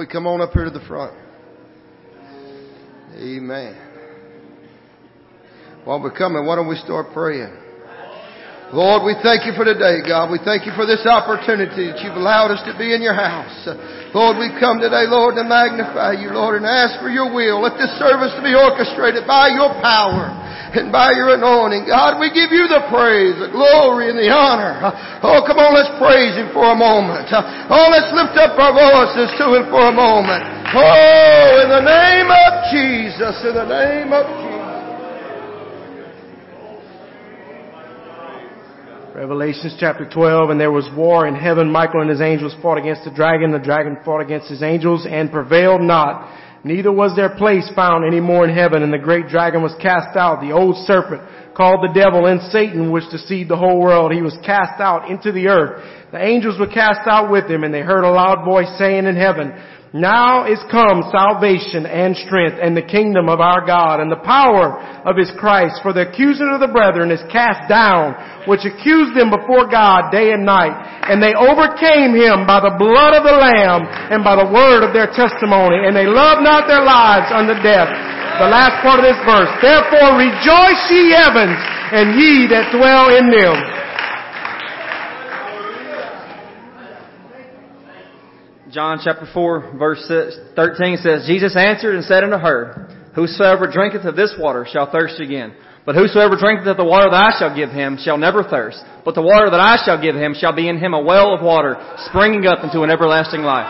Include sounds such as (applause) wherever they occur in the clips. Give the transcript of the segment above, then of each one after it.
we come on up here to the front? Amen. While we're coming, why don't we start praying? Lord, we thank you for today, God. We thank you for this opportunity that you've allowed us to be in your house. Lord, we've come today, Lord, to magnify you, Lord, and ask for your will. Let this service to be orchestrated by your power and by your anointing. God, we give you the praise, the glory, and the honor. Oh, come on, let's praise him for a moment. Oh, let's lift up our voices to him for a moment. Oh, in the name of Jesus, in the name of Jesus. Revelations chapter 12, and there was war in heaven. Michael and his angels fought against the dragon. The dragon fought against his angels and prevailed not. Neither was their place found any more in heaven. And the great dragon was cast out, the old serpent, called the devil and Satan, which deceived the whole world. He was cast out into the earth. The angels were cast out with him, and they heard a loud voice saying in heaven, now is come salvation and strength and the kingdom of our God and the power of his Christ. For the accuser of the brethren is cast down, which accused them before God day and night. And they overcame him by the blood of the Lamb and by the word of their testimony. And they loved not their lives unto death. The last part of this verse. Therefore rejoice ye heavens and ye that dwell in them. John chapter 4 verse 13 says, Jesus answered and said unto her, Whosoever drinketh of this water shall thirst again. But whosoever drinketh of the water that I shall give him shall never thirst. But the water that I shall give him shall be in him a well of water, springing up into an everlasting life.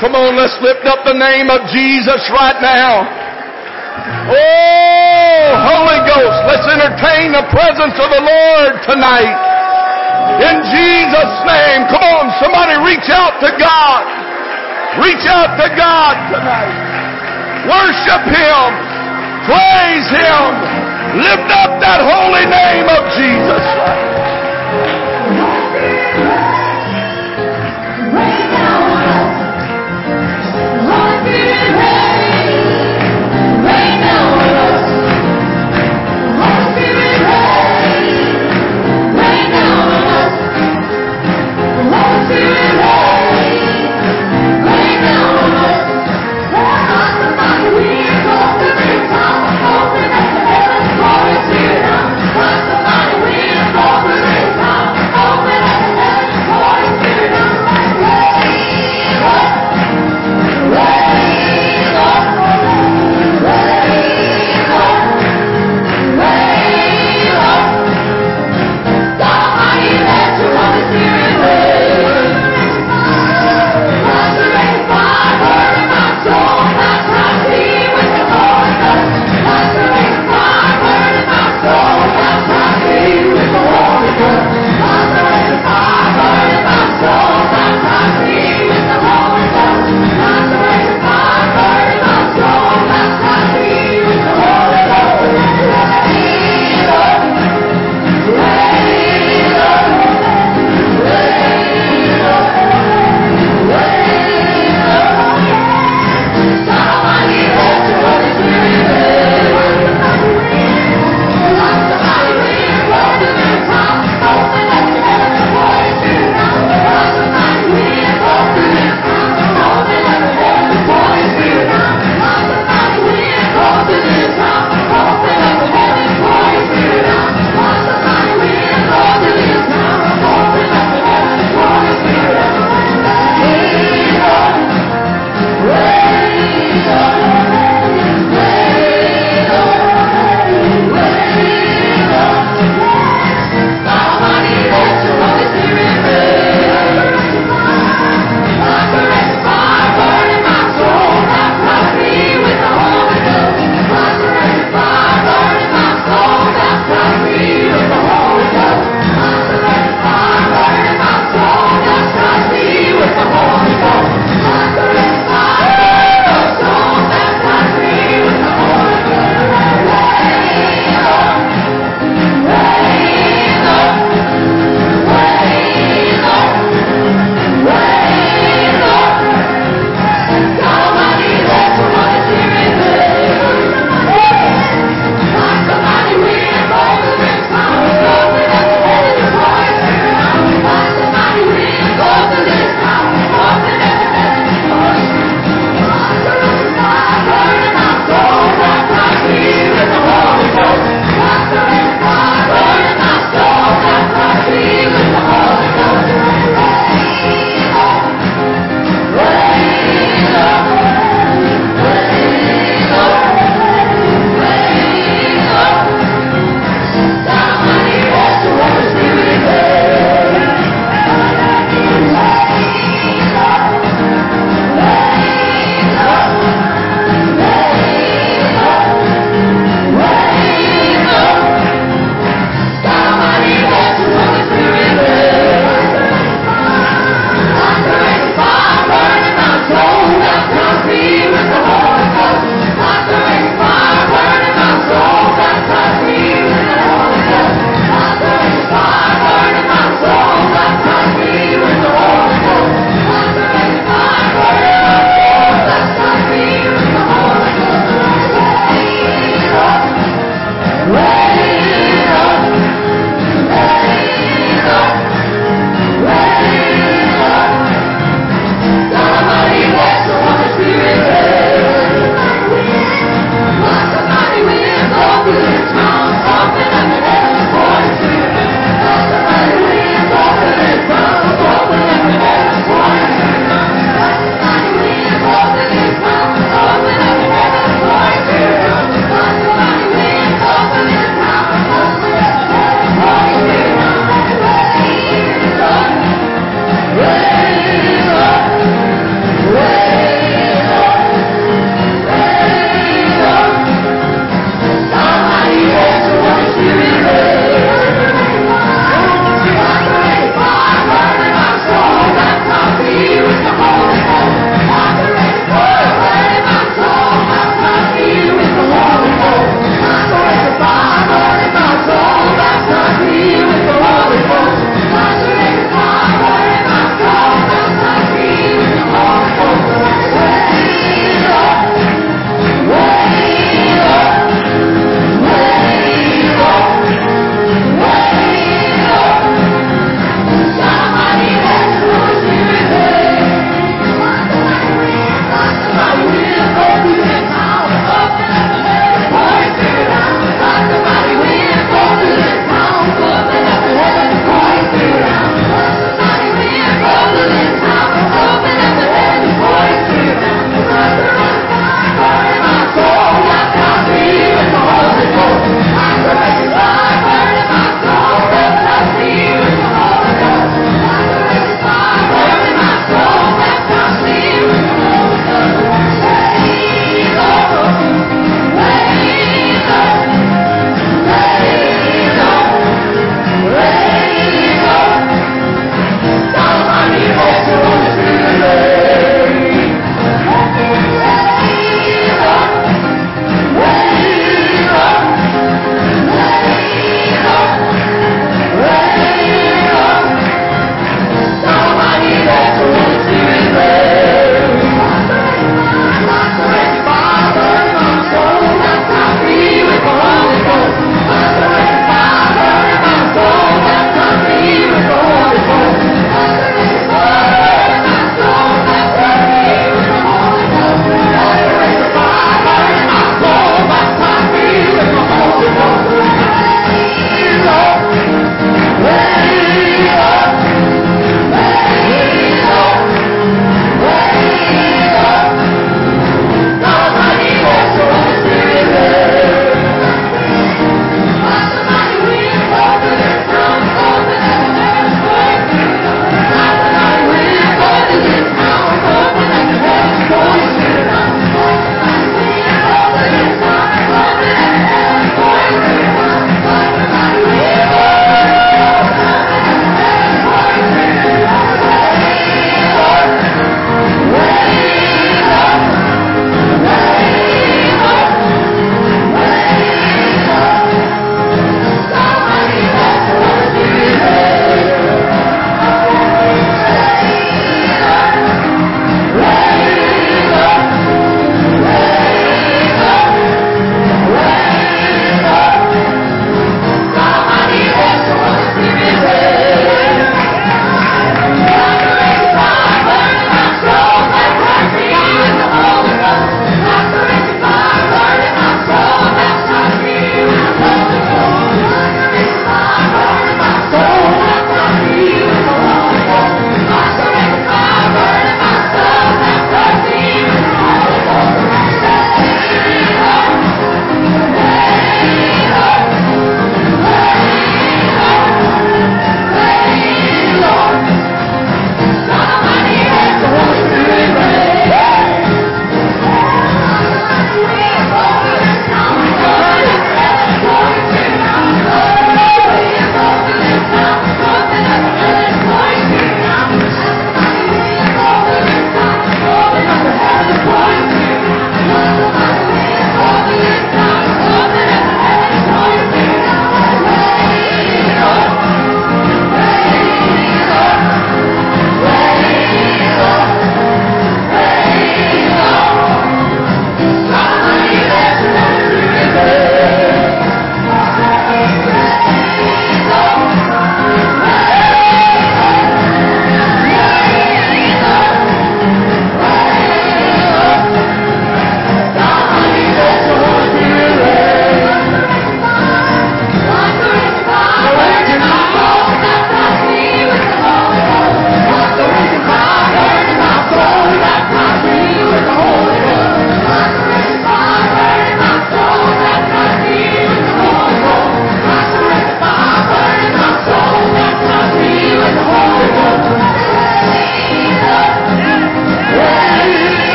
Come on, let's lift up the name of Jesus right now. Oh, Holy Ghost, let's entertain the presence of the Lord tonight. In Jesus' name, come on, somebody reach out to God. Reach out to God tonight. Worship Him. Praise Him. Lift up that holy name of Jesus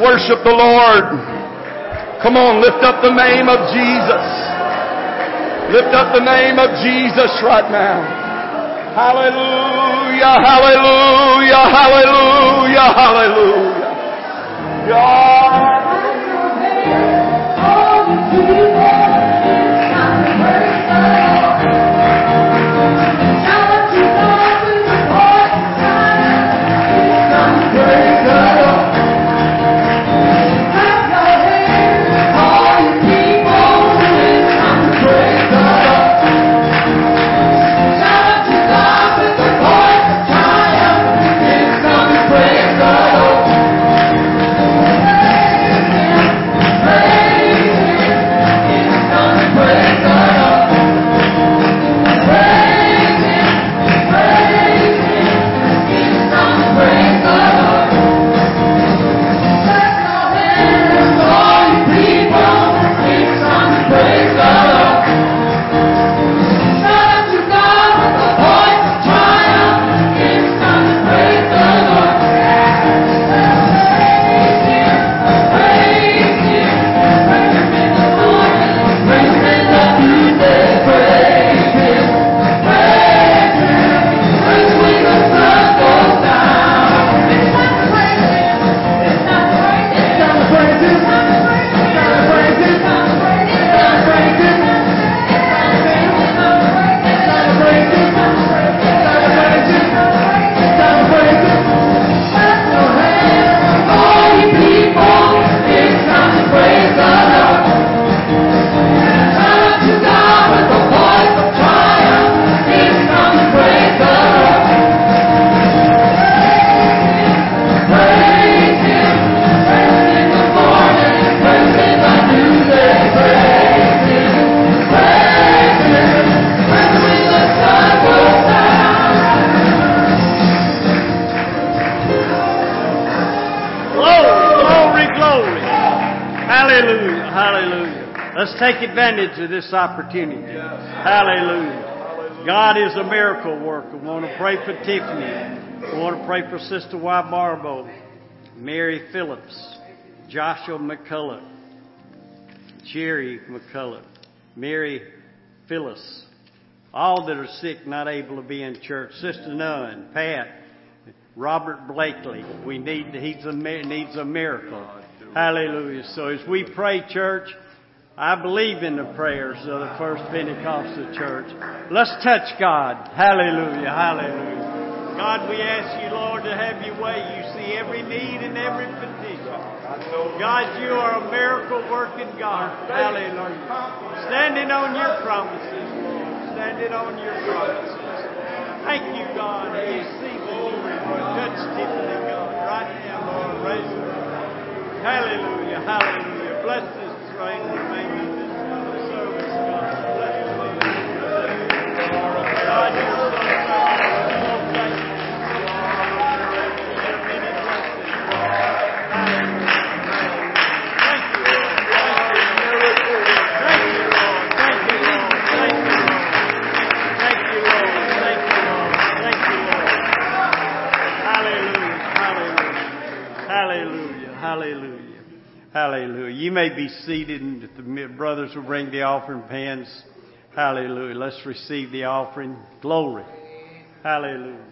worship the Lord. Come on, lift up the name of Jesus. Lift up the name of Jesus right now. Hallelujah, hallelujah, hallelujah, hallelujah. God. Advantage of this opportunity. Hallelujah. God is a miracle worker. We want to pray for Tiffany. We want to pray for Sister Y. Barbo, Mary Phillips, Joshua McCullough, Jerry McCullough, Mary Phyllis, all that are sick, not able to be in church. Sister Nunn, Pat, Robert Blakely. We need he's a needs a miracle. Hallelujah. So as we pray, church, I believe in the prayers of the First Pentecostal Church. Let's touch God. Hallelujah. Hallelujah. God, we ask you, Lord, to have your way. You see every need and every petition. God, you are a miracle working God. Hallelujah. Standing on your promises, Lord. Standing on your promises. Thank you, God. Receive the glory, Lord. Touch Tiffany, God, right now, Lord. Raise her. Hallelujah. Hallelujah. Bless this train You may be seated and the brothers will bring the offering pans. Hallelujah. Let's receive the offering. Glory. Hallelujah.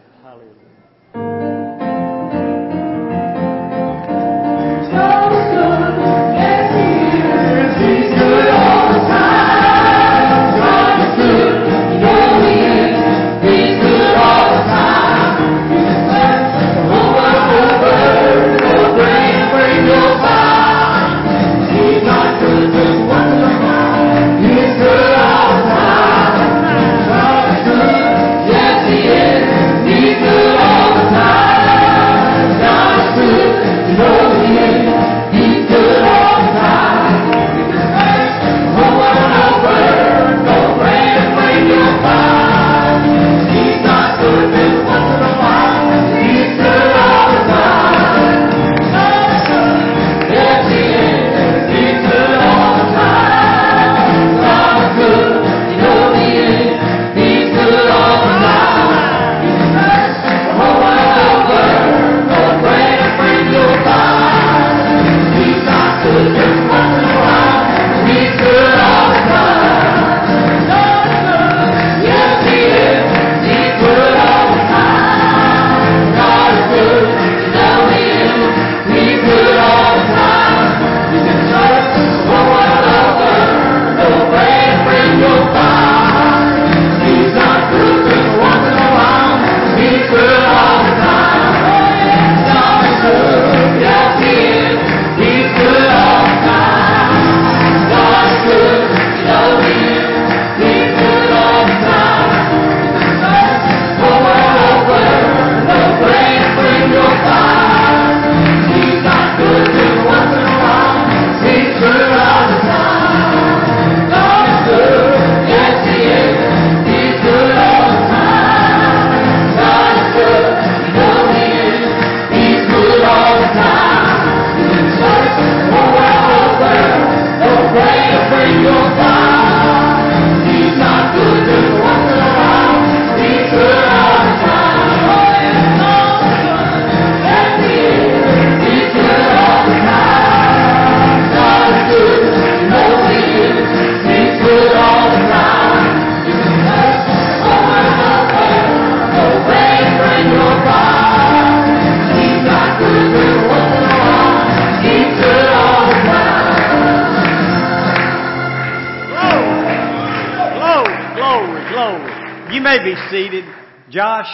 be seated. Josh,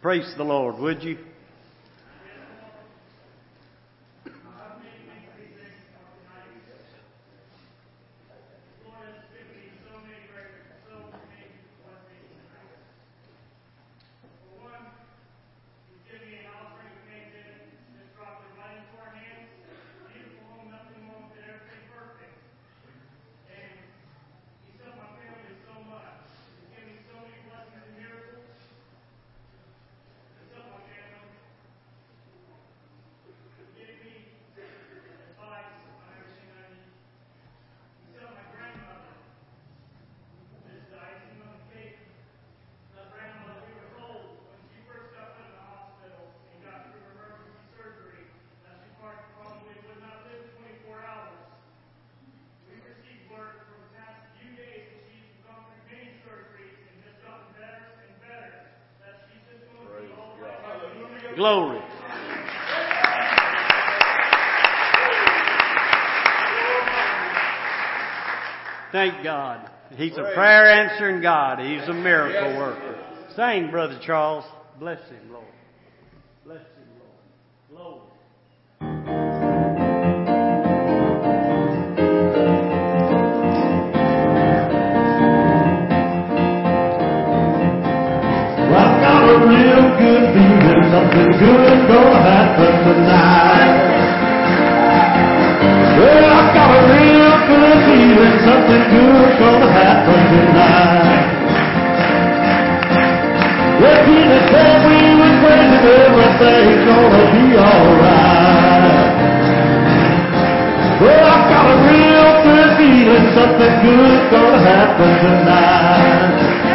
praise the Lord, would you? glory. Thank God. He's a prayer answering God. He's a miracle worker. Same, Brother Charles. Bless him, Lord. something good gonna happen tonight. Well, I've got a real good feeling something good gonna happen tonight. Well, Tina said we were crazy, but everything's gonna be alright. Well, I've got a real good feeling something good gonna happen tonight.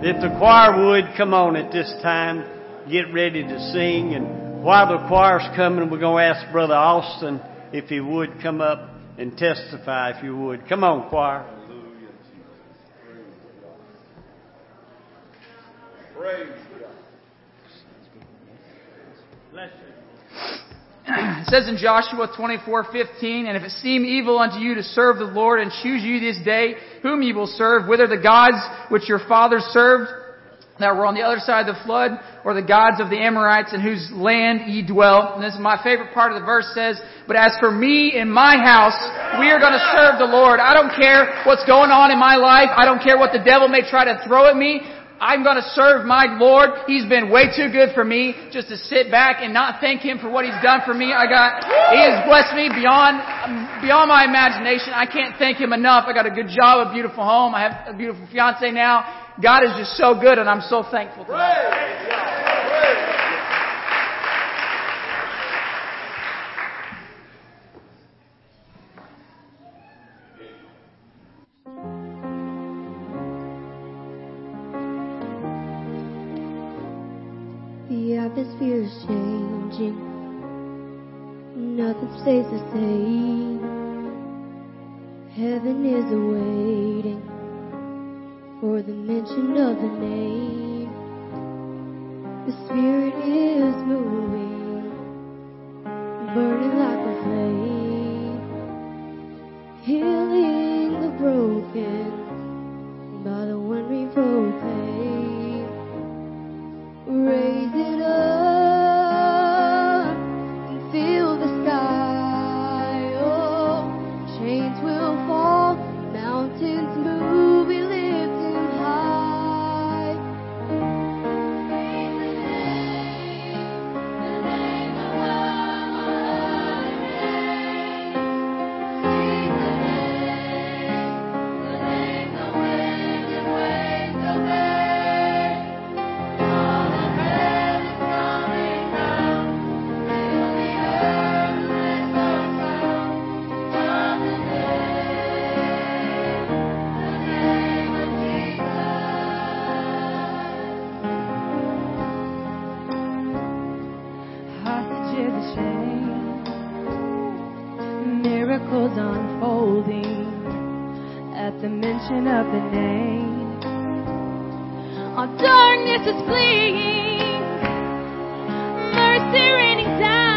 If the choir would come on at this time, get ready to sing. And while the choir's coming, we're going to ask Brother Austin if he would come up and testify, if you would. Come on, choir. Bless you. It says in Joshua 24:15, and if it seem evil unto you to serve the Lord, and choose you this day whom ye will serve, whether the gods which your fathers served that were on the other side of the flood, or the gods of the Amorites in whose land ye dwell. And this is my favorite part of the verse says, but as for me and my house, we are going to serve the Lord. I don't care what's going on in my life. I don't care what the devil may try to throw at me. I'm going to serve my Lord. He's been way too good for me just to sit back and not thank Him for what He's done for me. I got, He has blessed me beyond, beyond my imagination. I can't thank Him enough. I got a good job, a beautiful home. I have a beautiful fiance now. God is just so good and I'm so thankful The atmosphere is changing. Nothing stays the same. Heaven is awaiting for the mention of the name. The Spirit is moving, burning like a flame, healing the broken by the one we proclaim. Raise it up miracles unfolding at the mention of the name. Our darkness is fleeing, mercy raining down,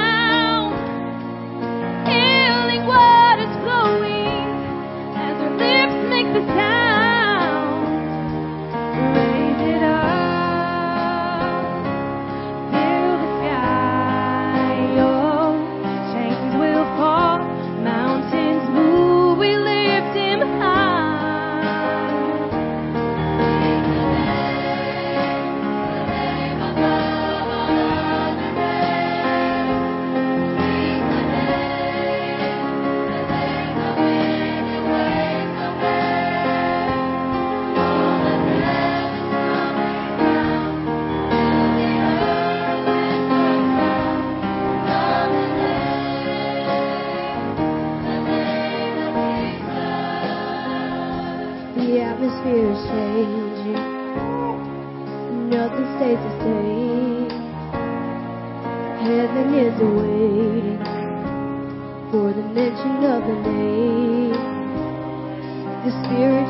mention of the name. The Spirit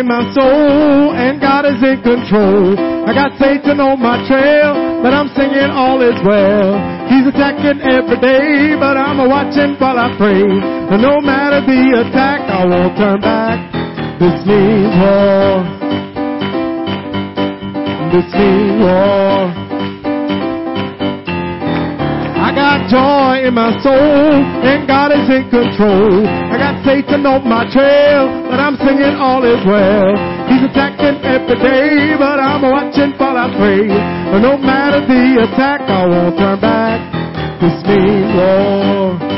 in my soul, and God is in control. I got Satan on my trail, but I'm singing all is well. He's attacking every day, but I'm watching while I pray. And no matter the attack, I won't turn back. This means war. This means war. Joy in my soul, and God is in control. I got Satan on my trail, but I'm singing all is well. He's attacking every day, but I'm watching while I pray. And no matter the attack, I won't turn back. This means war.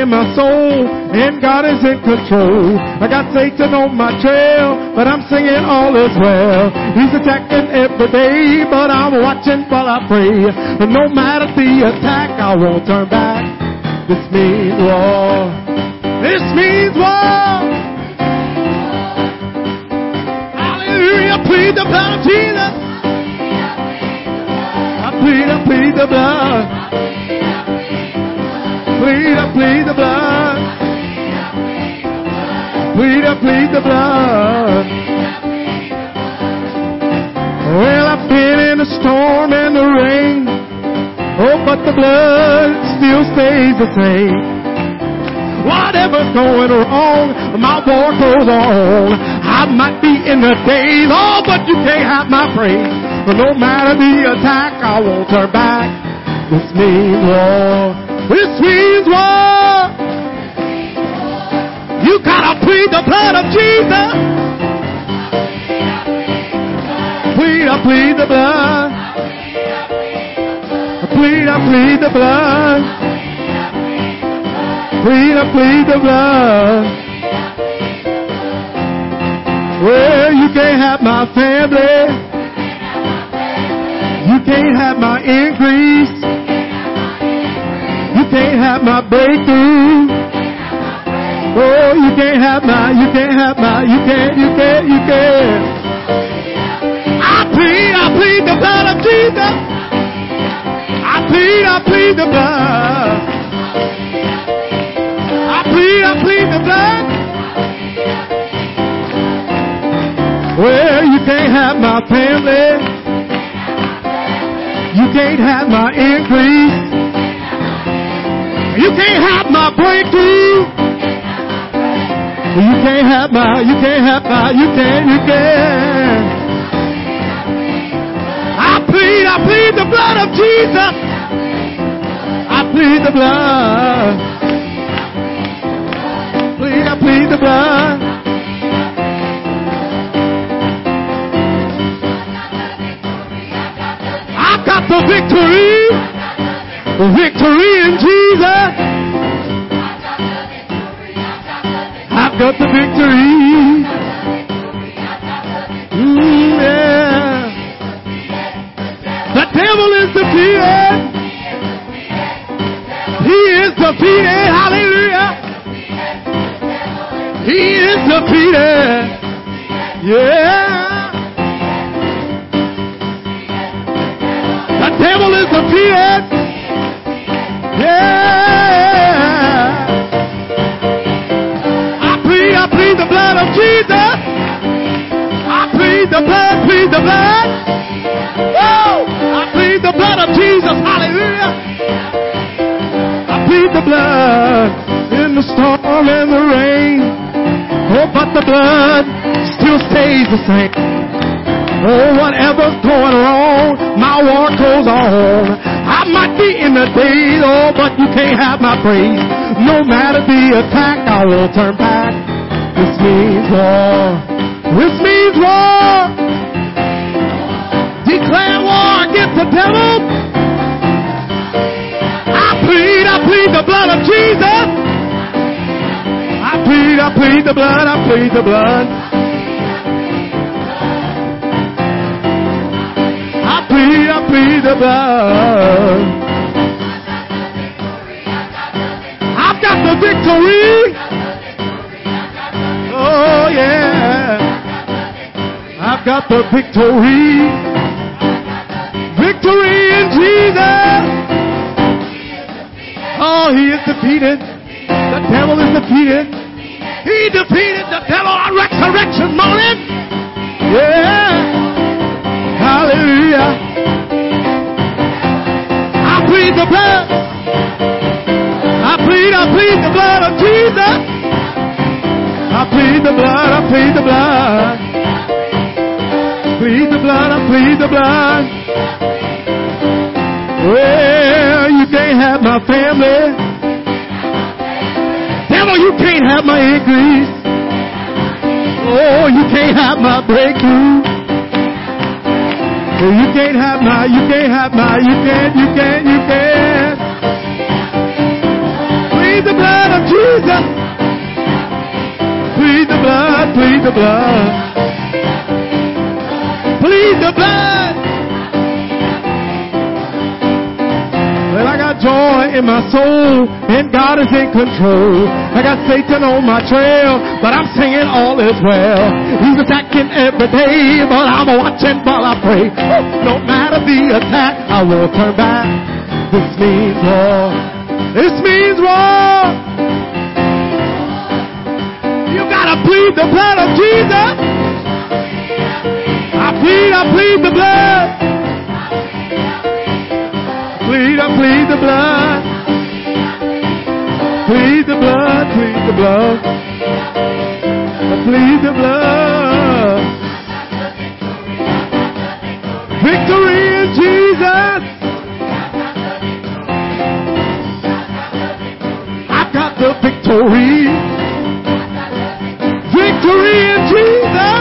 In my soul, and God is in control. I got Satan on my trail, but I'm singing all is well. He's attacking every day, but I'm watching while I pray. And no matter the attack, I won't turn back. This means war. This means war. Hallelujah. Plead the blood of Jesus. I plead, I plead the blood. Plead, I plead the blood. Plead, I plead the blood. Well, I've been in the storm and the rain. Oh, but the blood still stays the same. Whatever's going wrong, my war goes on. I might be in the days, oh, but you can't have my praise. But no matter the attack, I won't turn back. This means war. This means war. You gotta plead the blood of Jesus. Plead, I plead the blood. Plead, I plead the blood. Plead, I plead the blood. Well, you can't have my family. You can't have my increase. Can't have my breakthrough. Oh, you can't have my, you can't have my, you can't, you can't, you can't. I plead, I plead the blood of Jesus. I plead, I plead the blood. I plead, I plead the blood. Well, you can't have my family. You can't have my increase. You can't have my breakthrough. You can't have my, you can't have my, you can't, you can. I plead, I plead the blood of Jesus. I plead the blood. Plead, I plead the blood. I've got the victory. The victory victory. I will turn back. This means war. This means war. Declare war against the devil. I plead, I plead the blood of Jesus. I plead, I plead the blood, I plead the blood. I plead, I plead the blood. I've got the victory. I've got the victory. Victory in Jesus. Oh, he is defeated. The devil is defeated. He defeated the devil on resurrection morning. Yeah. Hallelujah. I plead the blood. I plead, I plead the blood of Jesus. I plead the blood, I plead the blood. Plead the blood, I plead the blood. Well, you can't have my family. Devil, you can't have my increase. Oh, you can't have my breakthrough. Oh, you can't have my, you can't have my, you can't, you can't, you can't. Plead the blood of Jesus. Plead the blood, plead the blood. Plead the blood. Well, I got joy in my soul, and God is in control. I got Satan on my trail, but I'm singing all is well. He's attacking every day, but I'm watching while I pray. No matter the attack, I will turn back. This means war. This means war. You gotta plead the blood of Jesus. Plead, I plead the blood. Plead, I plead the blood. Plead the blood, plead the blood. I plead the blood. Victory in Jesus. I've got the victory. Victory in Jesus.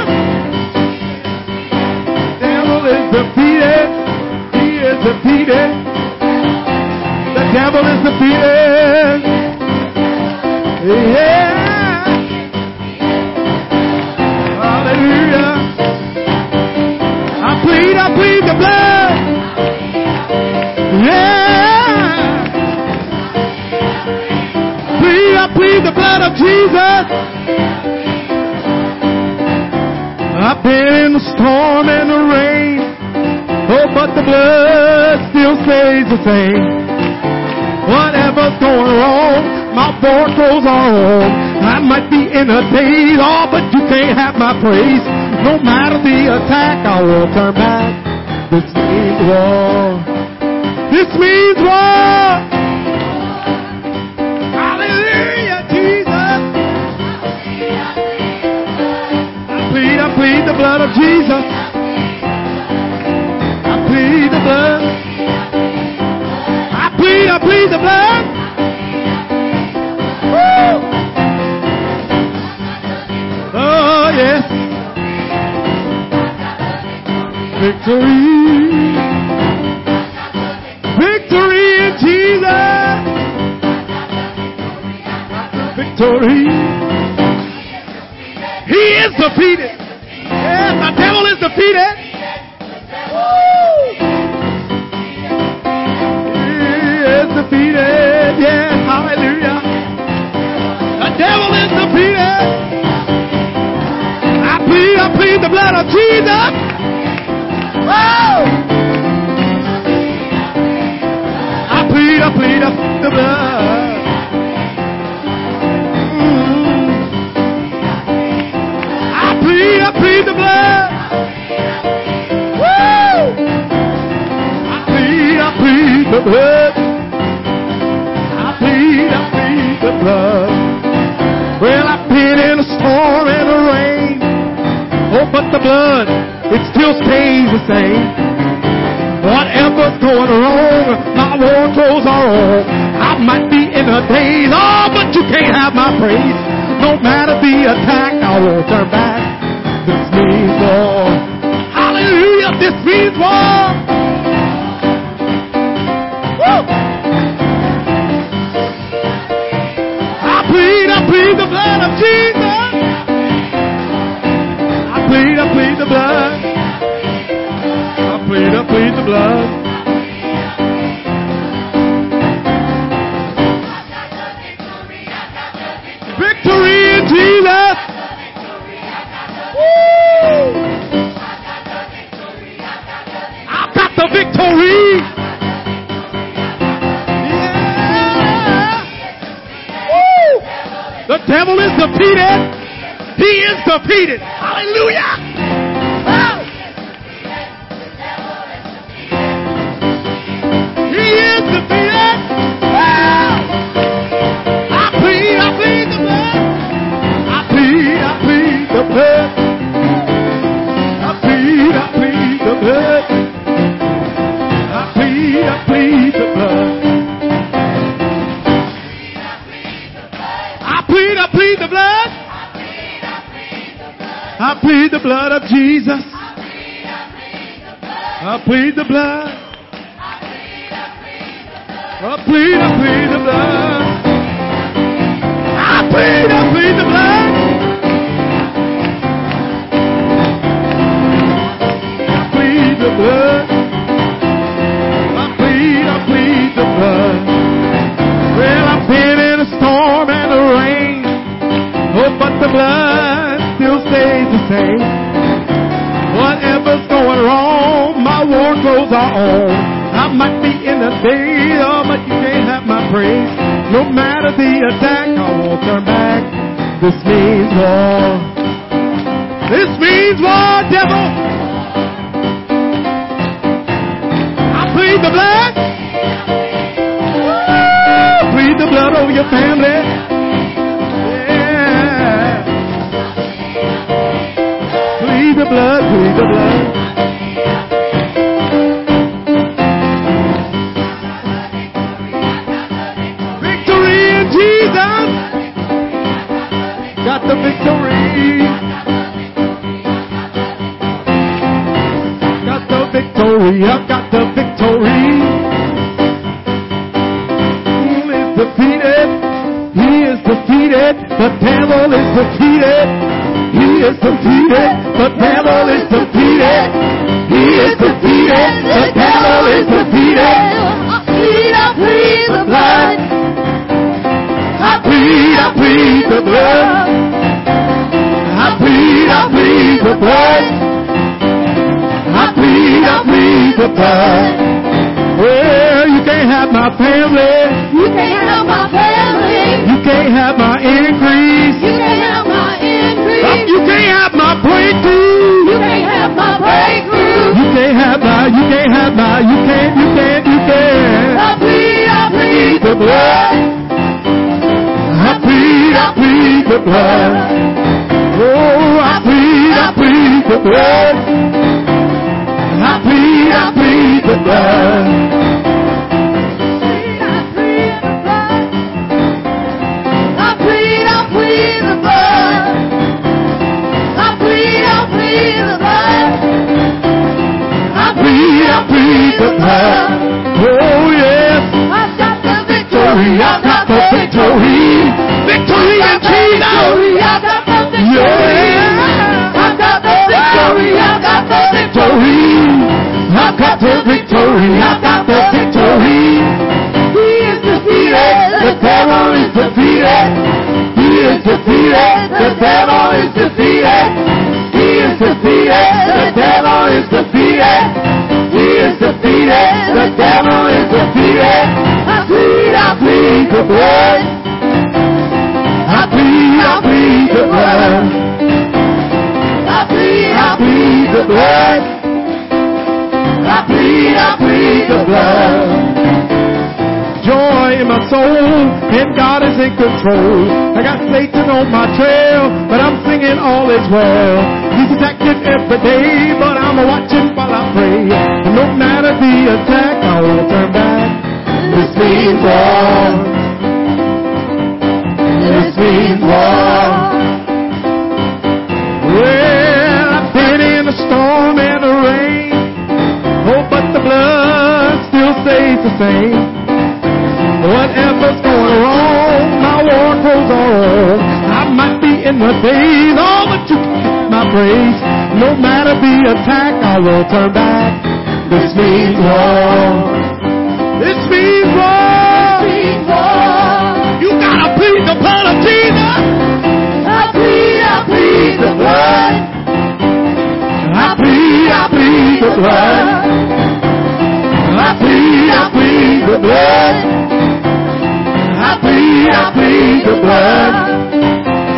Jesus. I've been in the storm and the rain. Oh, but the blood still stays the same. Whatever's going wrong, my clothes are on. I might be in a daze, oh, but you can't have my praise. No matter the attack, I will turn back. This means war. This means war. Blood of Jesus. I plead the blood. I plead, I plead the blood. Woo! Oh, yes. Victory. Victory in Jesus. Victory. He is defeated. devil is defeated. He is defeated. Hallelujah. Up we the blood. Oh, I plead, I plead the blood. I plead, I plead the blood. in control. I got Satan on my trail, but I'm singing all is well. He's attacking every day, but I'm watching while I pray. And no matter the attack, I won't turn back. This means war. This means war. Well, I've been in a storm and a rain. Oh, but the blood still stays the same. attack, I will turn back. This means war. This means war. This means war. You gotta plead the blood of Jesus. I plead, I plead the blood. I plead, I plead the blood. I plead, I plead the blood. I plead, I plead the blood.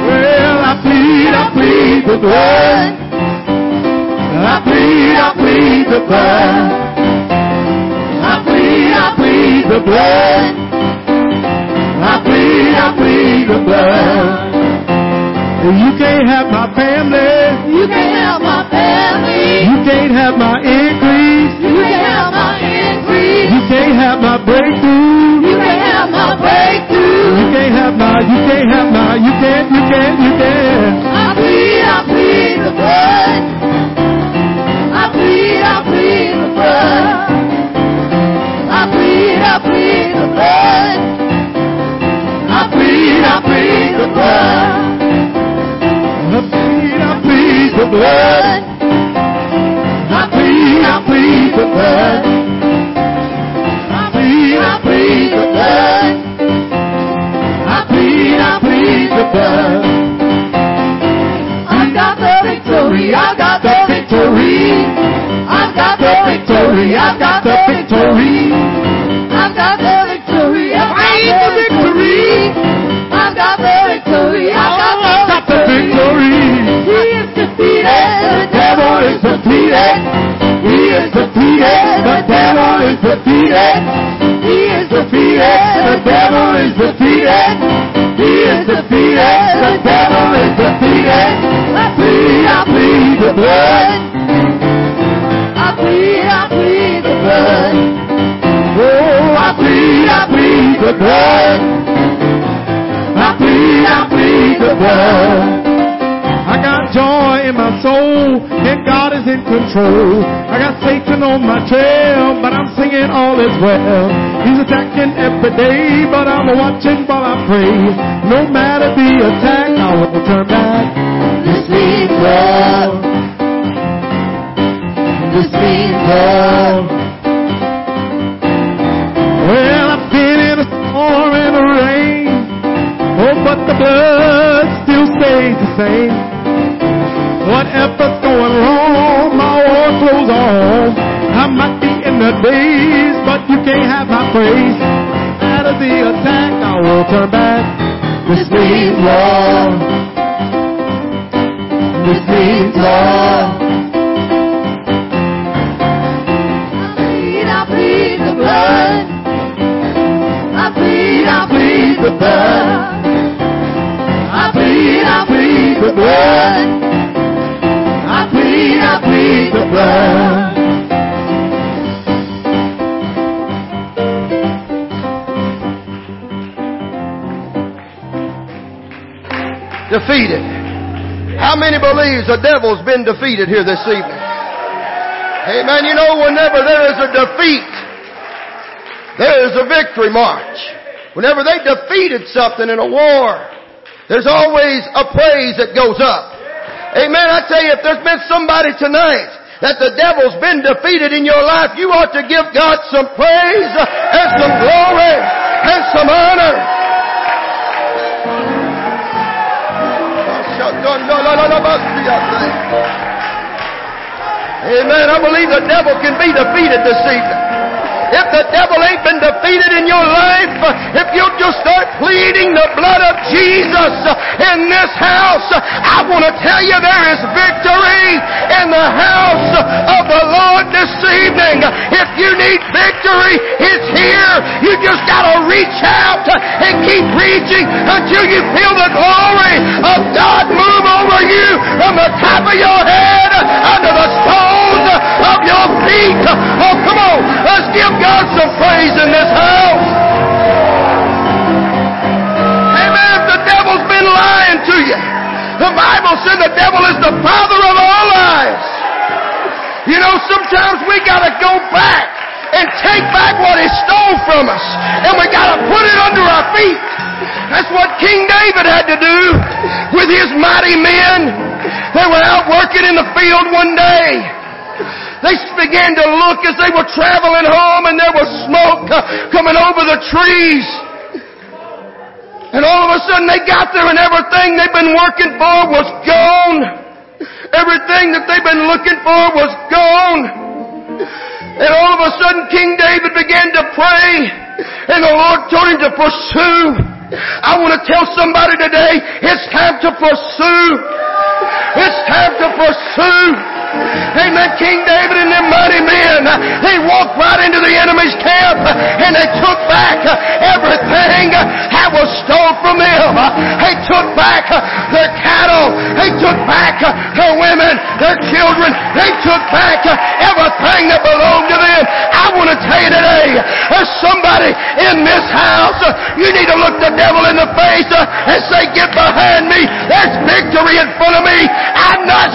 Well, I plead, I plead the blood. I plead, I plead the blood. I plead, I plead the blood. I plead, I plead the blood. You can't have my family. You can't have my family. You can't have my increase. You can't have my increase. You can't have my breakthrough. You can't have my breakthrough. You can't have my, you can't have my, you can't, you can't, you can't. I plead the blood. I plead, I plead the blood. I plead, I plead the blood. I plead, I plead the blood. I plead, I plead the blood. I plead, I got the victory. I've got the victory. I've got the victory. I've got the defeated. He is defeated. The devil is defeated. He is defeated. The devil is defeated. I plead, I plead the blood. I plead, I plead the blood. Oh, I plead, I plead the blood. I plead, I plead the blood. I got joy in my soul, and God is in control. I got Satan on my trail, but all is well. He's attacking every day, but I'm watching while I pray. No matter the attack, I will turn back. This means love. This means love. Well, I've been in a storm and a rain. Oh, but the blood still stays the same. You can't have my praise. Out of the attack, I will turn back. This means love. This means love. Defeated. How many believes the devil's been defeated here this evening? Amen. You know, whenever there is a defeat, there is a victory march. Whenever they defeated something in a war, there's always a praise that goes up. Amen. I tell you, if there's been somebody tonight that the devil's been defeated in your life, you ought to give God some praise and some glory and some honor. Amen. I believe the devil can be defeated this evening. If the devil ain't been defeated in your life, if you'll just start pleading the blood of Jesus in this house, I want to tell you there is victory in the house of the Lord this evening. If you need victory, it's here. You just got to reach out and keep reaching until you feel the glory of God move over you from the top of your head under the soles of your feet. Oh, come on. Let's give God some praise in this house. Amen. The devil's been lying to you, the Bible said the devil is the father of all lies. You know, sometimes we gotta go back and take back what he stole from us. And we gotta put it under our feet. That's what King David had to do with his mighty men. They were out working in the field one day. They began to look as they were traveling home and there was smoke uh, coming over the trees. And all of a sudden they got there and everything they'd been working for was gone. Everything that they'd been looking for was gone. And all of a sudden King David began to pray and the Lord told him to pursue. I want to tell somebody today, it's time to pursue. It's time to pursue. Amen. King David and them mighty men, they walked right into the enemy's camp and they took back everything that was stolen from them. They took back their cattle. They took back their women, their children. They took back everything that belonged to them. I want to tell you today, there's somebody in this house, you need to look the devil in the face and say, get behind me. There's victory in front of me. I'm not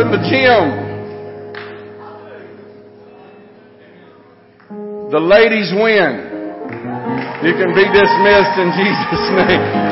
in the gym. The ladies win. You can be dismissed in Jesus' (laughs) name.